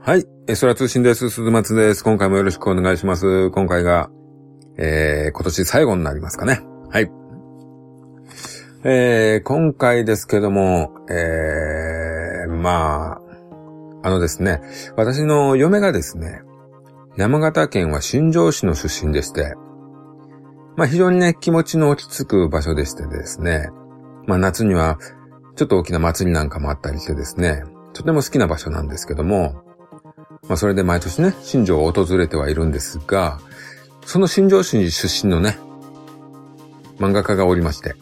はい。エソラ通信です。鈴松です。今回もよろしくお願いします。今回が、えー、今年最後になりますかね。はい。えー、今回ですけども、えー、まあ、あのですね、私の嫁がですね、山形県は新庄市の出身でして、まあ非常にね、気持ちの落ち着く場所でしてですね、まあ夏にはちょっと大きな祭りなんかもあったりしてですね、とても好きな場所なんですけども、まあそれで毎年ね、新庄を訪れてはいるんですが、その新庄市出身のね、漫画家がおりまして、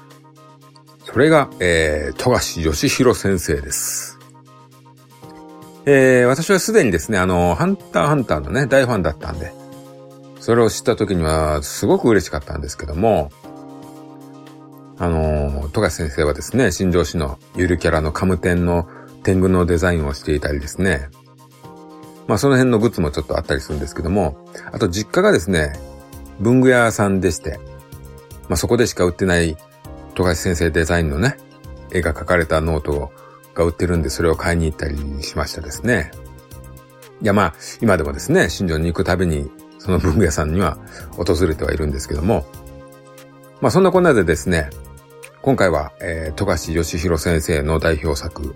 それが、えー、富樫義弘先生です。えー、私はすでにですね、あの、ハンターハンターのね、大ファンだったんで、それを知った時にはすごく嬉しかったんですけども、あの、富樫先生はですね、新庄市のゆるキャラのカムテンの天狗のデザインをしていたりですね、まあその辺のグッズもちょっとあったりするんですけども、あと実家がですね、文具屋さんでして、まあそこでしか売ってない富樫先生デザインのね、絵が描かれたノートが売ってるんで、それを買いに行ったりしましたですね。いやまあ、今でもですね、新庄に行くたびに、その文具屋さんには訪れてはいるんですけども、まあそんなこんなでですね、今回は、えー、富樫義弘先生の代表作、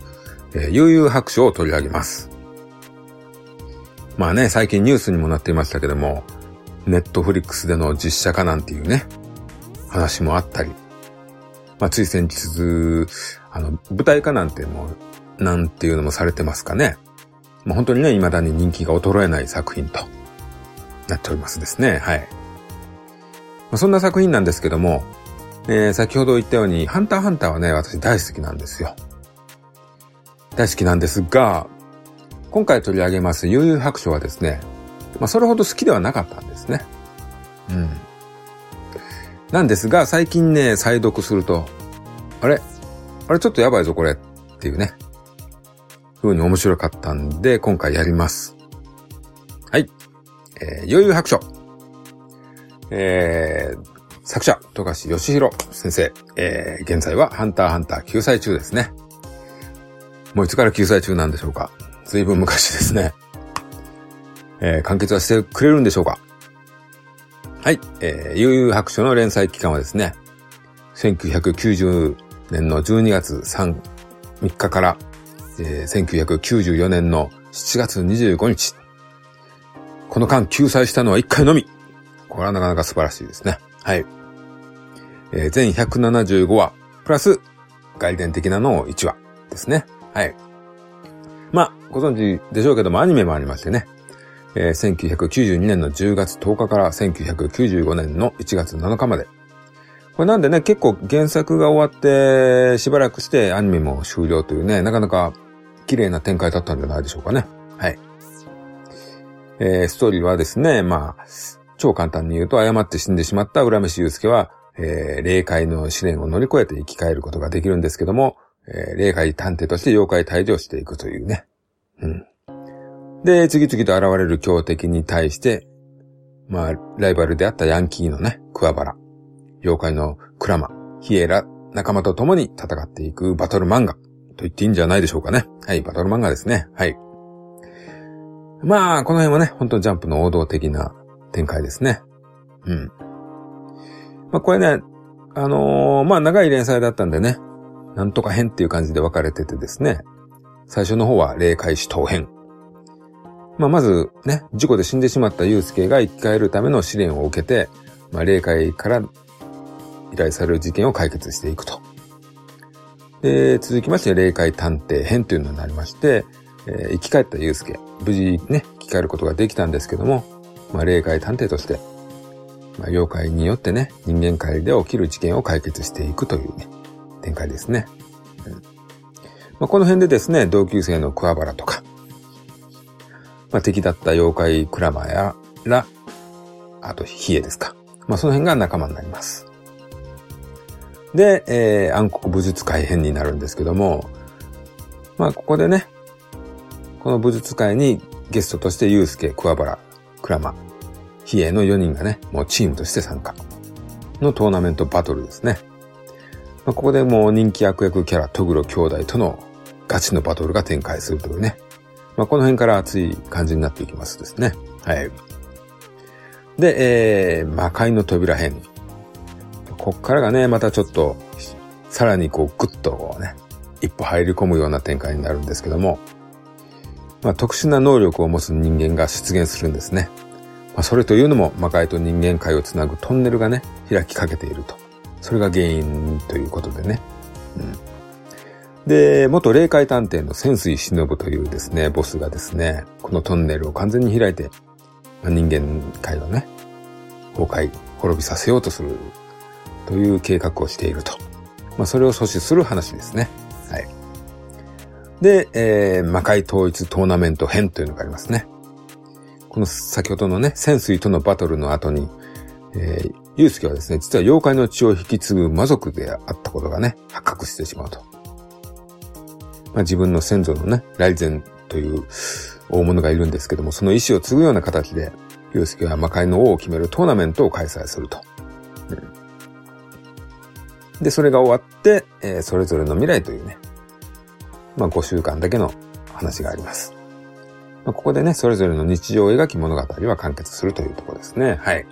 えー、悠々白書を取り上げます。まあね、最近ニュースにもなっていましたけども、ネットフリックスでの実写化なんていうね、話もあったり、まあ、つい先日、あの、舞台化なんてもう、なんていうのもされてますかね。まあ、本当にね、未だに人気が衰えない作品となっておりますですね。はい。ま、そんな作品なんですけども、えー、先ほど言ったように、ハンターハンターはね、私大好きなんですよ。大好きなんですが、今回取り上げます悠々白書はですね、まあ、それほど好きではなかったんですね。うん。なんですが、最近ね、再読すると、あれ？あれちょっとやばいぞこれっていうね、風に面白かったんで、今回やります。えー、余裕白書。えー、作者、富樫義弘先生。えー、現在はハンターハンター救済中ですね。もういつから救済中なんでしょうか随分昔ですね。えー、完結はしてくれるんでしょうかはい。えー、悠々白書の連載期間はですね、1990年の12月 3, 3日から、えー、1994年の7月25日。この間救済したのは1回のみ。これはなかなか素晴らしいですね。はい。えー、全175話、プラス外伝的なのを1話ですね。はい。まあ、ご存知でしょうけども、アニメもありましてね。えー、1992年の10月10日から1995年の1月7日まで。これなんでね、結構原作が終わってしばらくしてアニメも終了というね、なかなか綺麗な展開だったんじゃないでしょうかね。えー、ストーリーはですね、まあ、超簡単に言うと誤って死んでしまった浦飯祐介は、えー、霊界の試練を乗り越えて生き返ることができるんですけども、えー、霊界探偵として妖怪退治をしていくというね。うん。で、次々と現れる強敵に対して、まあ、ライバルであったヤンキーのね、桑原、妖怪のクラマ、ヒエラ、仲間と共に戦っていくバトル漫画と言っていいんじゃないでしょうかね。はい、バトル漫画ですね。はい。まあ、この辺はね、本当ジャンプの王道的な展開ですね。うん。まあ、これね、あのー、まあ、長い連載だったんでね、なんとか編っていう感じで分かれててですね、最初の方は霊界死闘編。まあ、まずね、事故で死んでしまった祐介が生き返るための試練を受けて、まあ、霊界から依頼される事件を解決していくと。で、続きまして、霊界探偵編というのになりまして、えー、生き返った祐介、無事ね、生き返ることができたんですけども、まあ、霊界探偵として、まあ、妖怪によってね、人間界で起きる事件を解決していくというね、展開ですね。うんまあ、この辺でですね、同級生の桑原とか、まあ、敵だった妖怪クラマやら、あとヒエですか。まあ、その辺が仲間になります。で、えー、暗黒武術会編になるんですけども、まあ、ここでね、この武術会にゲストとしてユースケ、クワバラ、クラマ、ヒエの4人がね、もうチームとして参加のトーナメントバトルですね。まあ、ここでもう人気悪役キャラトグロ兄弟とのガチのバトルが展開するというね。まあ、この辺から熱い感じになっていきますですね。はい。で、えー、魔界の扉編。こっからがね、またちょっと、さらにこう、ぐっとこうね、一歩入り込むような展開になるんですけども、まあ、特殊な能力を持つ人間が出現するんですね。まあ、それというのも魔界と人間界をつなぐトンネルがね、開きかけていると。それが原因ということでね。うん、で、元霊界探偵の潜水忍というですね、ボスがですね、このトンネルを完全に開いて、まあ、人間界をね、崩壊、滅びさせようとするという計画をしていると。まあ、それを阻止する話ですね。はい。で、えー、魔界統一トーナメント編というのがありますね。この先ほどのね、潜水とのバトルの後に、えー、ユうスケはですね、実は妖怪の血を引き継ぐ魔族であったことがね、発覚してしまうと。まあ、自分の先祖のね、雷禅という大物がいるんですけども、その意志を継ぐような形で、ユうスケは魔界の王を決めるトーナメントを開催すると。うん、で、それが終わって、えー、それぞれの未来というね、まあ5週間だけの話があります。まあ、ここでね、それぞれの日常を描き物語は完結するというところですね。はい。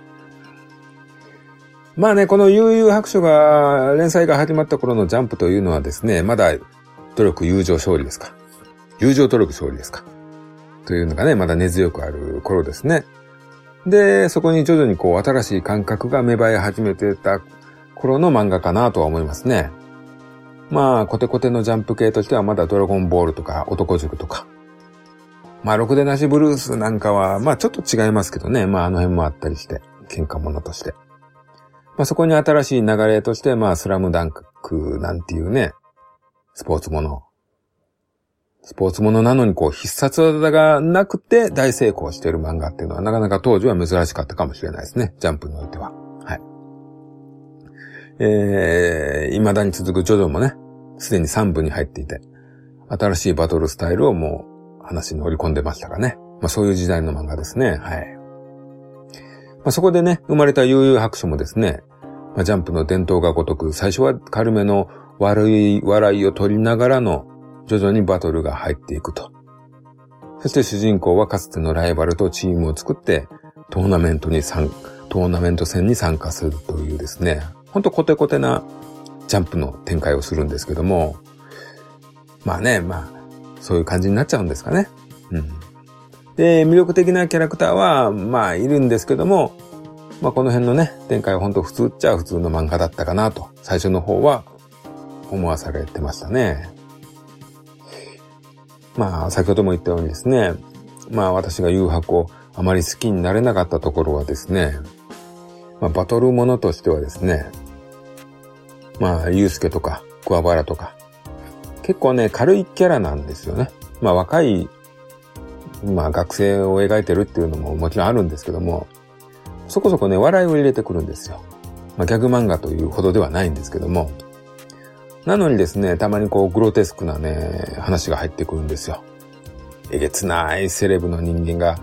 まあね、この悠々白書が、連載が始まった頃のジャンプというのはですね、まだ努力友情勝利ですか。友情努力勝利ですか。というのがね、まだ根強くある頃ですね。で、そこに徐々にこう新しい感覚が芽生え始めてた頃の漫画かなとは思いますね。まあ、コテコテのジャンプ系としてはまだドラゴンボールとか男塾とか。まあ、ろくでなしブルースなんかは、まあちょっと違いますけどね。まああの辺もあったりして、喧嘩者として。まあそこに新しい流れとして、まあスラムダンクなんていうね、スポーツもの。スポーツものなのにこう必殺技がなくて大成功している漫画っていうのはなかなか当時は珍しかったかもしれないですね。ジャンプにおいては。えー、未だに続くジョジョもね、すでに3部に入っていて、新しいバトルスタイルをもう話に織り込んでましたかね。まあそういう時代の漫画ですね。はい。まあ、そこでね、生まれた悠々白書もですね、まあ、ジャンプの伝統がごとく、最初は軽めの悪い笑いを取りながらの、徐々にバトルが入っていくと。そして主人公はかつてのライバルとチームを作って、トーナメントに参、トーナメント戦に参加するというですね、ほんとコテコテなジャンプの展開をするんですけども、まあね、まあ、そういう感じになっちゃうんですかね。うん。で、魅力的なキャラクターは、まあ、いるんですけども、まあ、この辺のね、展開は本当普通っちゃ普通の漫画だったかなと、最初の方は思わされてましたね。まあ、先ほども言ったようにですね、まあ、私が誘白をあまり好きになれなかったところはですね、まあ、バトルものとしてはですね、まあ、ゆうすけとか、桑原とか、結構ね、軽いキャラなんですよね。まあ、若いまあ学生を描いてるっていうのももちろんあるんですけども、そこそこね、笑いを入れてくるんですよ。まあギャグ漫画というほどではないんですけども、なのにですね、たまにこうグロテスクなね、話が入ってくるんですよ。えげつないセレブの人間が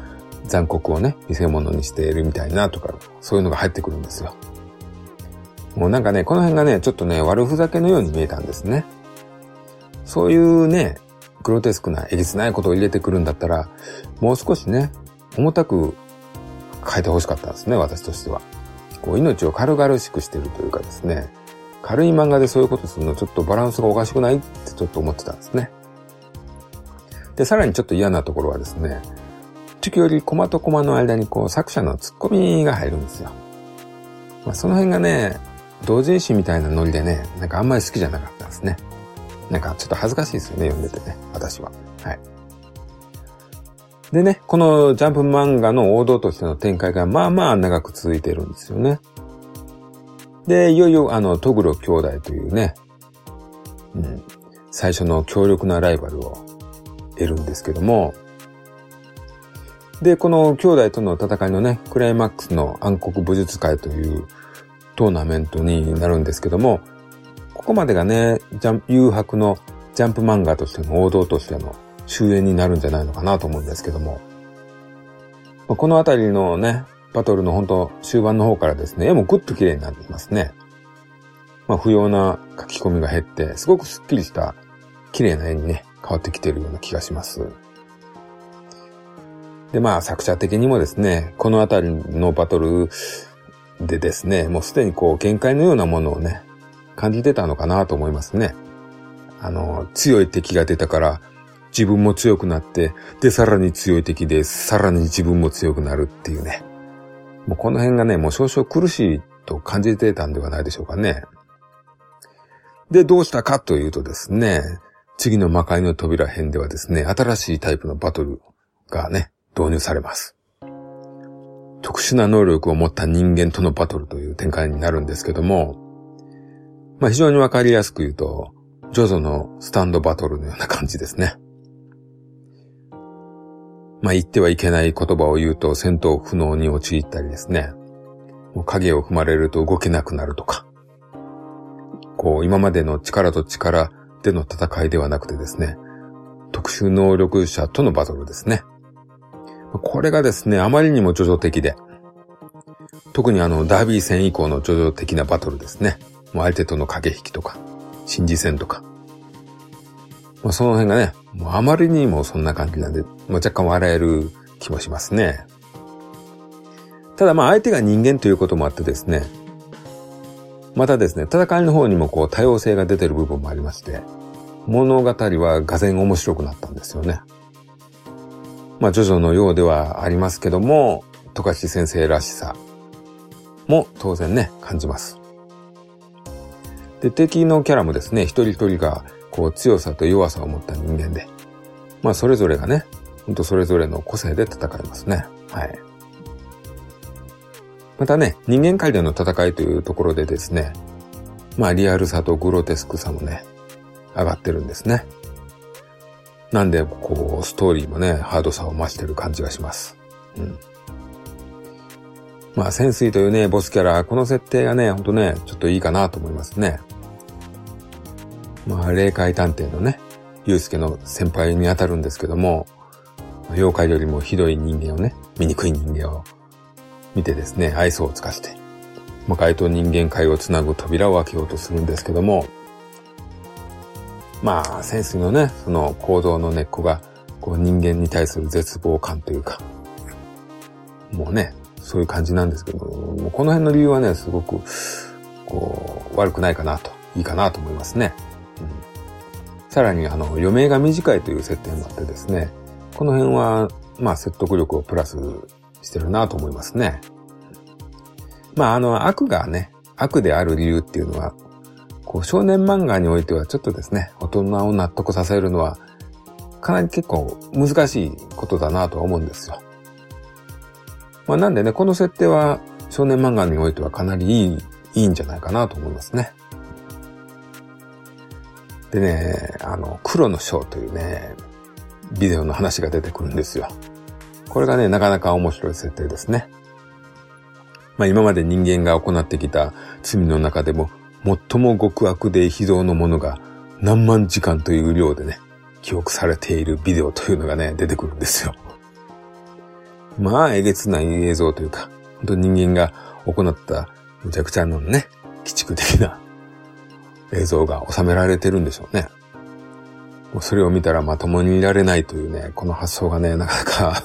残酷をね、見せ物にしているみたいなとか、そういうのが入ってくるんですよ。もうなんかね、この辺がね、ちょっとね、悪ふざけのように見えたんですね。そういうね、グロテスクなえげつないことを入れてくるんだったら、もう少しね、重たく変えてほしかったんですね、私としては。こう命を軽々しくしてるというかですね、軽い漫画でそういうことするのちょっとバランスがおかしくないってちょっと思ってたんですね。で、さらにちょっと嫌なところはですね、時折コマとコマの間にこう作者のツッコミが入るんですよ。まあ、その辺がね、同人誌みたいなノリでね、なんかあんまり好きじゃなかったんですね。なんかちょっと恥ずかしいですよね、読んでてね、私は。はい。でね、このジャンプ漫画の王道としての展開がまあまあ長く続いてるんですよね。で、いよいよあの、トグロ兄弟というね、うん、最初の強力なライバルを得るんですけども、で、この兄弟との戦いのね、クライマックスの暗黒武術会というトーナメントになるんですけども、ここまでがね、ジャン誘白のジャンプ漫画としての王道としての終焉になるんじゃないのかなと思うんですけども。このあたりのね、バトルの本当終盤の方からですね、絵もぐっと綺麗になってきますね。まあ不要な書き込みが減って、すごくスッキリした綺麗な絵にね、変わってきているような気がします。で、まあ作者的にもですね、このあたりのバトルでですね、もうすでにこう限界のようなものをね、感じてたのかなと思いますね。あの、強い敵が出たから自分も強くなって、で、さらに強い敵で、さらに自分も強くなるっていうね。もうこの辺がね、もう少々苦しいと感じてたんではないでしょうかね。で、どうしたかというとですね、次の魔界の扉編ではですね、新しいタイプのバトルがね、導入されます。特殊な能力を持った人間とのバトルという展開になるんですけども、まあ非常にわかりやすく言うと、ジョジョのスタンドバトルのような感じですね。まあ言ってはいけない言葉を言うと戦闘不能に陥ったりですね。もう影を踏まれると動けなくなるとか。こう今までの力と力での戦いではなくてですね、特殊能力者とのバトルですね。これがですね、あまりにも叙々的で、特にあの、ダービー戦以降の叙々的なバトルですね。もう相手との駆け引きとか、心理戦とか。まあ、その辺がね、もうあまりにもそんな感じなんで、まあ、若干笑える気もしますね。ただまあ相手が人間ということもあってですね、またですね、戦いの方にもこう多様性が出てる部分もありまして、物語はがぜ面白くなったんですよね。まあ、ジョジョのようではありますけども、富樫先生らしさも当然ね、感じます。で、敵のキャラもですね、一人一人がこう強さと弱さを持った人間で、まあそれぞれがね、ほんとそれぞれの個性で戦いますね。はい。またね、人間界での戦いというところでですね、まあリアルさとグロテスクさもね、上がってるんですね。なんで、こう、ストーリーもね、ハードさを増してる感じがします。うん。まあ、潜水というね、ボスキャラ、この設定がね、ほんとね、ちょっといいかなと思いますね。まあ、霊界探偵のね、ゆうすけの先輩に当たるんですけども、妖怪よりもひどい人間をね、醜い人間を見てですね、愛想を尽かして、魔界と人間界をつなぐ扉を開けようとするんですけども、まあ、潜水のね、その行動の根っこが、こう人間に対する絶望感というか、もうね、そういう感じなんですけどもう、この辺の理由はね、すごく、こう、悪くないかなと、いいかなと思いますね。うん、さらに、あの、余命が短いという設定もあってですね、この辺は、まあ、説得力をプラスしてるなと思いますね。まあ、あの、悪がね、悪である理由っていうのは、こう少年漫画においてはちょっとですね、大人を納得させるのは、かなり結構難しいことだなとは思うんですよ。まあなんでね、この設定は少年漫画においてはかなりいい、いいんじゃないかなと思いますね。でね、あの、黒の章というね、ビデオの話が出てくるんですよ。これがね、なかなか面白い設定ですね。まあ今まで人間が行ってきた罪の中でも最も極悪で非道のものが何万時間という量でね、記憶されているビデオというのがね、出てくるんですよ。まあ、えげつない映像というか、本当に人間が行ったむちゃくちゃのね、鬼畜的な映像が収められてるんでしょうね。もうそれを見たらまともにいられないというね、この発想がね、なかなか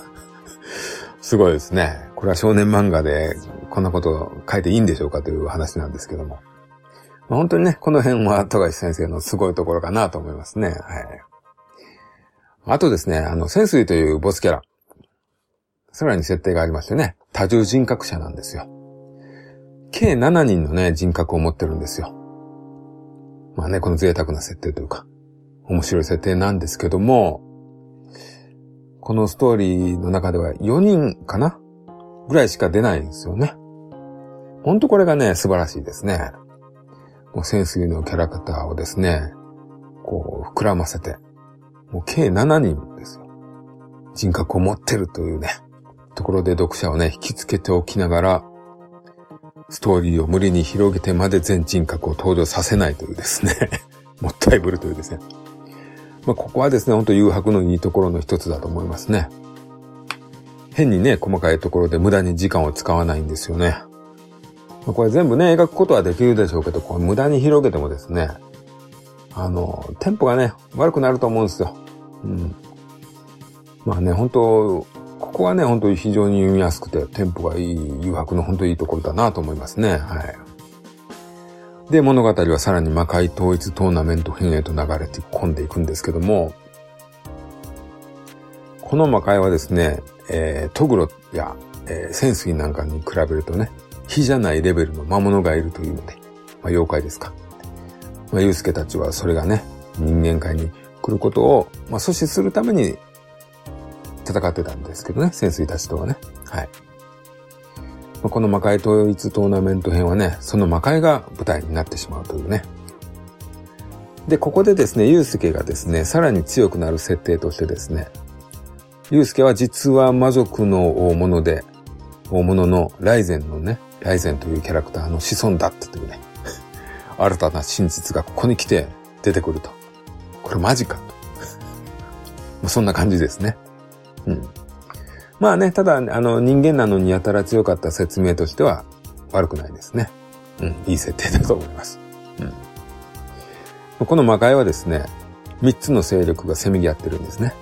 すごいですね。これは少年漫画でこんなこと書いていいんでしょうかという話なんですけども。まあ、本当にね、この辺は富樫先生のすごいところかなと思いますね。はい。あとですね、あの、潜水というボスキャラ。さらに設定がありましてね、多重人格者なんですよ。計7人のね、人格を持ってるんですよ。まあね、この贅沢な設定というか、面白い設定なんですけども、このストーリーの中では4人かな？ぐらいしか出ないんですよね。ほんとこれがね、素晴らしいですね。もう潜水のキャラクターをですね、こう、膨らませて、もう計7人ですよ。人格を持ってるというね、ところで読者をね、引きつけておきながら、ストーリーを無理に広げてまで全人格を登場させないというですね、もったいぶるというですね。まあ、ここはですね、ほんと誘白のいいところの一つだと思いますね。変にね、細かいところで無駄に時間を使わないんですよね。これ全部ね、描くことはできるでしょうけど、こう無駄に広げてもですね、あの、テンポがね、悪くなると思うんですよ。うん。まあね、本当ここはね、本当に非常に読みやすくて、テンポがいい、誘惑の本当にいいところだなと思いますね。はい。で、物語はさらに魔界統一トーナメント編へと流れて込んでいくんですけども、この魔界はですね、えー、トグロや、えー、潜水なんかに比べるとね、火じゃないレベルの魔物がいるというので、まあ、妖怪ですか。まあ、ユースケたちはそれがね、人間界に来ることを、まあ、阻止するために戦ってたんですけどね、潜水たちとはね。はい。まあ、この魔界統一トーナメント編はね、その魔界が舞台になってしまうというね。で、ここでですね、ユースケがですね、さらに強くなる設定としてですね、ユースケは実は魔族の大物で、大物のライゼンのね、ライゼンというキャラクターの子孫だったというね、新たな真実がここに来て出てくると。これマジかと。そんな感じですね。うん。まあね、ただ、あの、人間なのにやたら強かった説明としては悪くないですね。うん、いい設定だと思います。うん。この魔界はですね、三つの勢力がせめぎ合ってるんですね。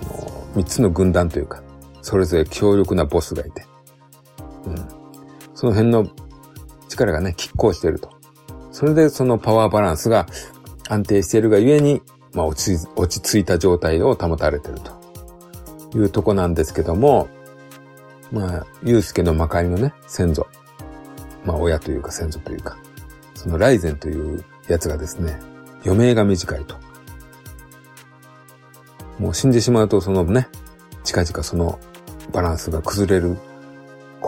あの、三つの軍団というか、それぞれ強力なボスがいて、うん。その辺の力がね、拮抗していると。それでそのパワーバランスが安定しているがゆえに、まあ落ち落ち着いた状態を保たれていると。いうとこなんですけども、まあ、ゆうすけの魔界のね、先祖。まあ、親というか先祖というか、そのライゼンというやつがですね、余命が短いと。もう死んでしまうとそのね、近々そのバランスが崩れる、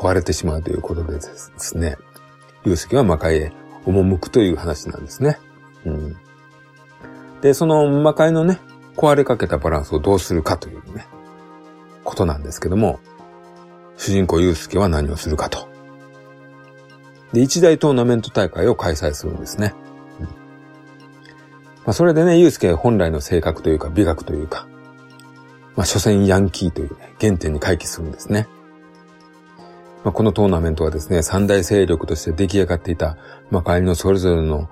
壊れてしまうということでですね、ゆうすけは魔界へ赴くという話なんですね。うん。で、その魔界のね、壊れかけたバランスをどうするかというね、ことなんですけども、主人公ユースケは何をするかと。で、一大トーナメント大会を開催するんですね。うん、まあ、それでね、ユースケ本来の性格というか美学というか、まあ、所詮ヤンキーという、ね、原点に回帰するんですね。まあ、このトーナメントはですね、三大勢力として出来上がっていた魔界のそれぞれの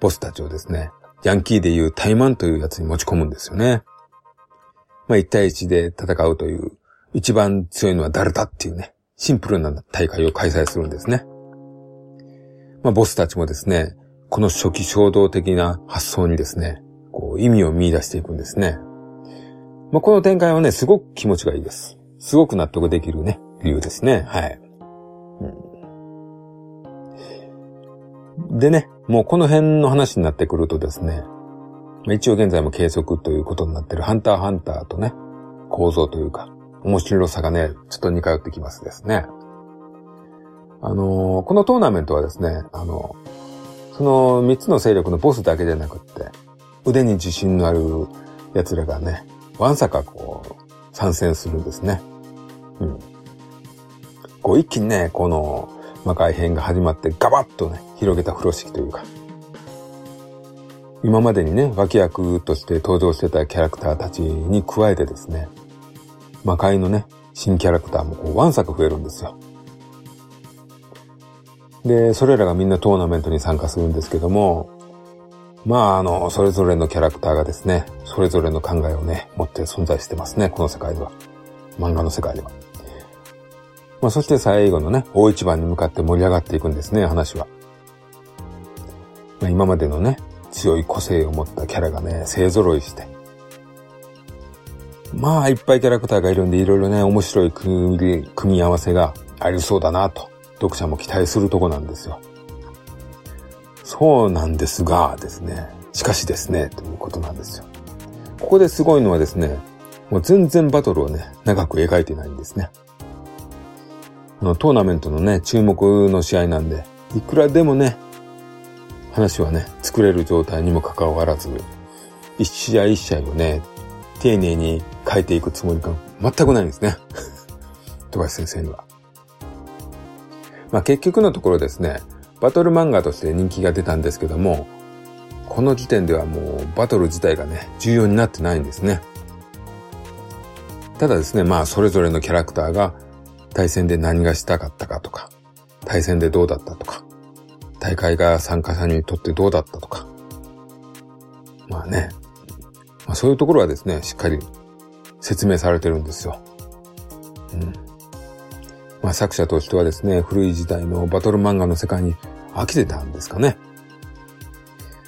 ボスたちをですね、ヤンキーでいうタイマンというやつに持ち込むんですよね。まあ、1対1で戦うという、一番強いのは誰だっていうね、シンプルな大会を開催するんですね。まあ、ボスたちもですね、この初期衝動的な発想にですね、こう意味を見出していくんですね。まあ、この展開はね、すごく気持ちがいいです。すごく納得できるね、理由ですね。はい。でね、もうこの辺の話になってくるとですね、一応現在も継続ということになってるハンターハンターとね、構造というか、面白さがね、ちょっと似通ってきますですね。あのー、このトーナメントはですね、あのー、その三つの勢力のボスだけじゃなくって、腕に自信のある奴らがね、わんさかこう、参戦するんですね。うん。こう一気にね、この魔界編が始まってガバッとね、広げた風呂敷というか、今までにね、脇役として登場してたキャラクターたちに加えてですね、魔界のね、新キャラクターもこう、ワンサク増えるんですよ。で、それらがみんなトーナメントに参加するんですけども、まあ、あの、それぞれのキャラクターがですね、それぞれの考えをね、持って存在してますね、この世界では。漫画の世界では。まあ、そして最後のね、大一番に向かって盛り上がっていくんですね、話は。まあ、今までのね、強い個性を持ったキャラがね、勢揃いして。まあ、いっぱいキャラクターがいるんで、いろいろね、面白い組み合わせがありそうだなと、読者も期待するとこなんですよ。そうなんですが、ですね。しかしですね、ということなんですよ。ここですごいのはですね、もう全然バトルをね、長く描いてないんですね。の、トーナメントのね、注目の試合なんで、いくらでもね、話はね、作れる状態にもかかわらず、一試合一試合をね、丁寧に変えていくつもりが全くないんですね。富樫先生には。まあ結局のところですね、バトル漫画として人気が出たんですけども、この時点ではもうバトル自体がね、重要になってないんですね。ただですね、まあそれぞれのキャラクターが対戦で何がしたかったかとか、対戦でどうだったとか、大会が参加者にとってどうだったとか。まあね、まあ、そういうところはですね、しっかり説明されてるんですよ。うん。まあ作者としてはですね、古い時代のバトル漫画の世界に飽きてたんですかね。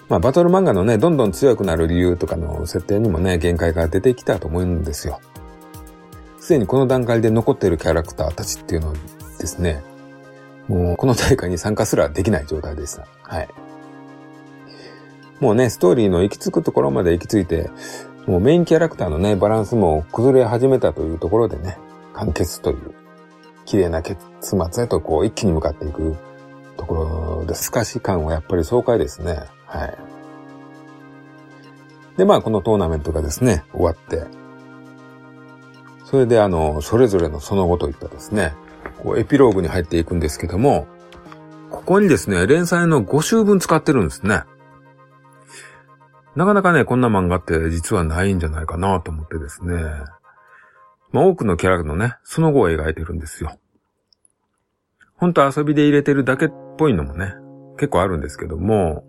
まあバトル漫画のね、どんどん強くなる理由とかの設定にもね、限界が出てきたと思うんですよ。すでにこの段階で残っているキャラクターたちっていうのはですね、もうこの大会に参加すらできない状態です。はい。もうね、ストーリーの行き着くところまで行き着いて、もうメインキャラクターのね、バランスも崩れ始めたというところでね、完結という、綺麗な結末へとこう一気に向かっていくところで、透かし感はやっぱり爽快ですね。はい。で、まあ、このトーナメントがですね、終わって、それであの、それぞれのその後といったですね、こうエピローグに入っていくんですけども、ここにですね、連載の5週分使ってるんですね。なかなかね、こんな漫画って実はないんじゃないかなと思ってですね。まあ、多くのキャラクターのね、その後を描いてるんですよ。ほんと遊びで入れてるだけっぽいのもね、結構あるんですけども、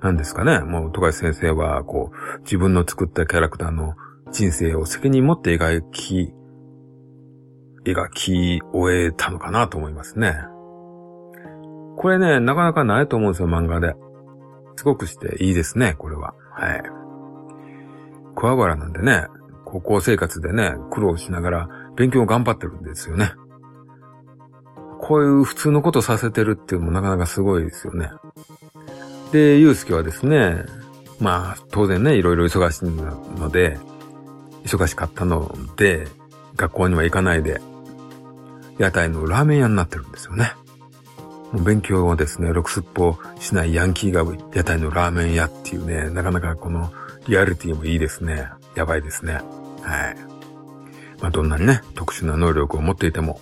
何ですかね、もう、富樫先生は、こう、自分の作ったキャラクターの人生を責任持って描き、描き終えたのかなと思いますね。これね、なかなかないと思うんですよ、漫画で。すごくしていいですね、これは。はい。桑原なんでね、高校生活でね、苦労しながら勉強を頑張ってるんですよね。こういう普通のことさせてるっていうのもなかなかすごいですよね。で、ゆうすけはですね、まあ、当然ね、いろいろ忙しいので、忙しかったので、学校には行かないで、屋台のラーメン屋になってるんですよね。もう勉強をですね、ろくすっぽしないヤンキーが屋台のラーメン屋っていうね、なかなかこのリアリティもいいですね。やばいですね。はい。まあどんなにね、特殊な能力を持っていても、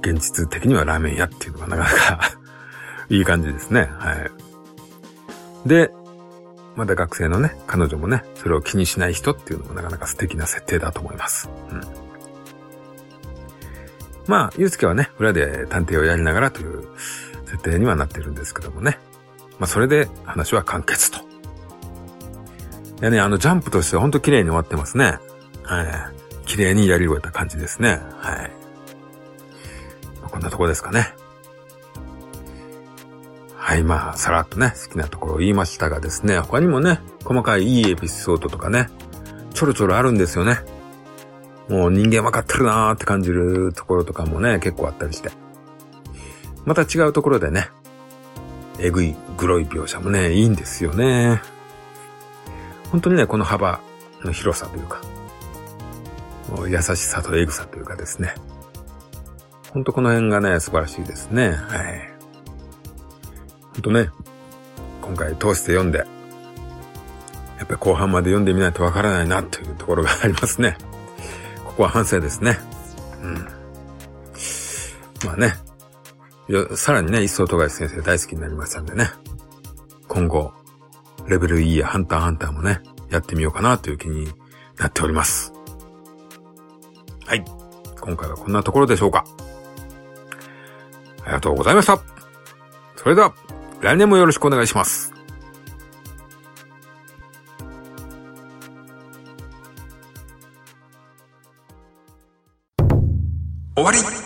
現実的にはラーメン屋っていうのがなかなか いい感じですね。はい。で、まだ学生のね、彼女もね、それを気にしない人っていうのもなかなか素敵な設定だと思います。うん。まあ、ゆうすけはね、裏で探偵をやりながらという設定にはなってるんですけどもね。まあ、それで話は完結と。いやね、あの、ジャンプとしてはほんと綺麗に終わってますね。はい。綺麗にやり終えた感じですね。はい。こんなとこですかね。はい、まあ、さらっとね、好きなところを言いましたがですね、他にもね、細かいいいエピソードとかね、ちょろちょろあるんですよね。もう人間わかってるなーって感じるところとかもね、結構あったりして。また違うところでね、えぐい、グロい描写もね、いいんですよね。本当にね、この幅の広さというか、もう優しさとエグさというかですね。ほんとこの辺がね、素晴らしいですね。はい。ほんとね、今回通して読んで、やっぱり後半まで読んでみないとわからないなというところがありますね。ここは反省ですね。うん。まあね、さらにね、一層富樫先生大好きになりましたんでね。今後、レベル E やハンターハンターもね、やってみようかなという気になっております。はい。今回はこんなところでしょうか。ありがとうございました。それでは、来年もよろしくお願いします。終わり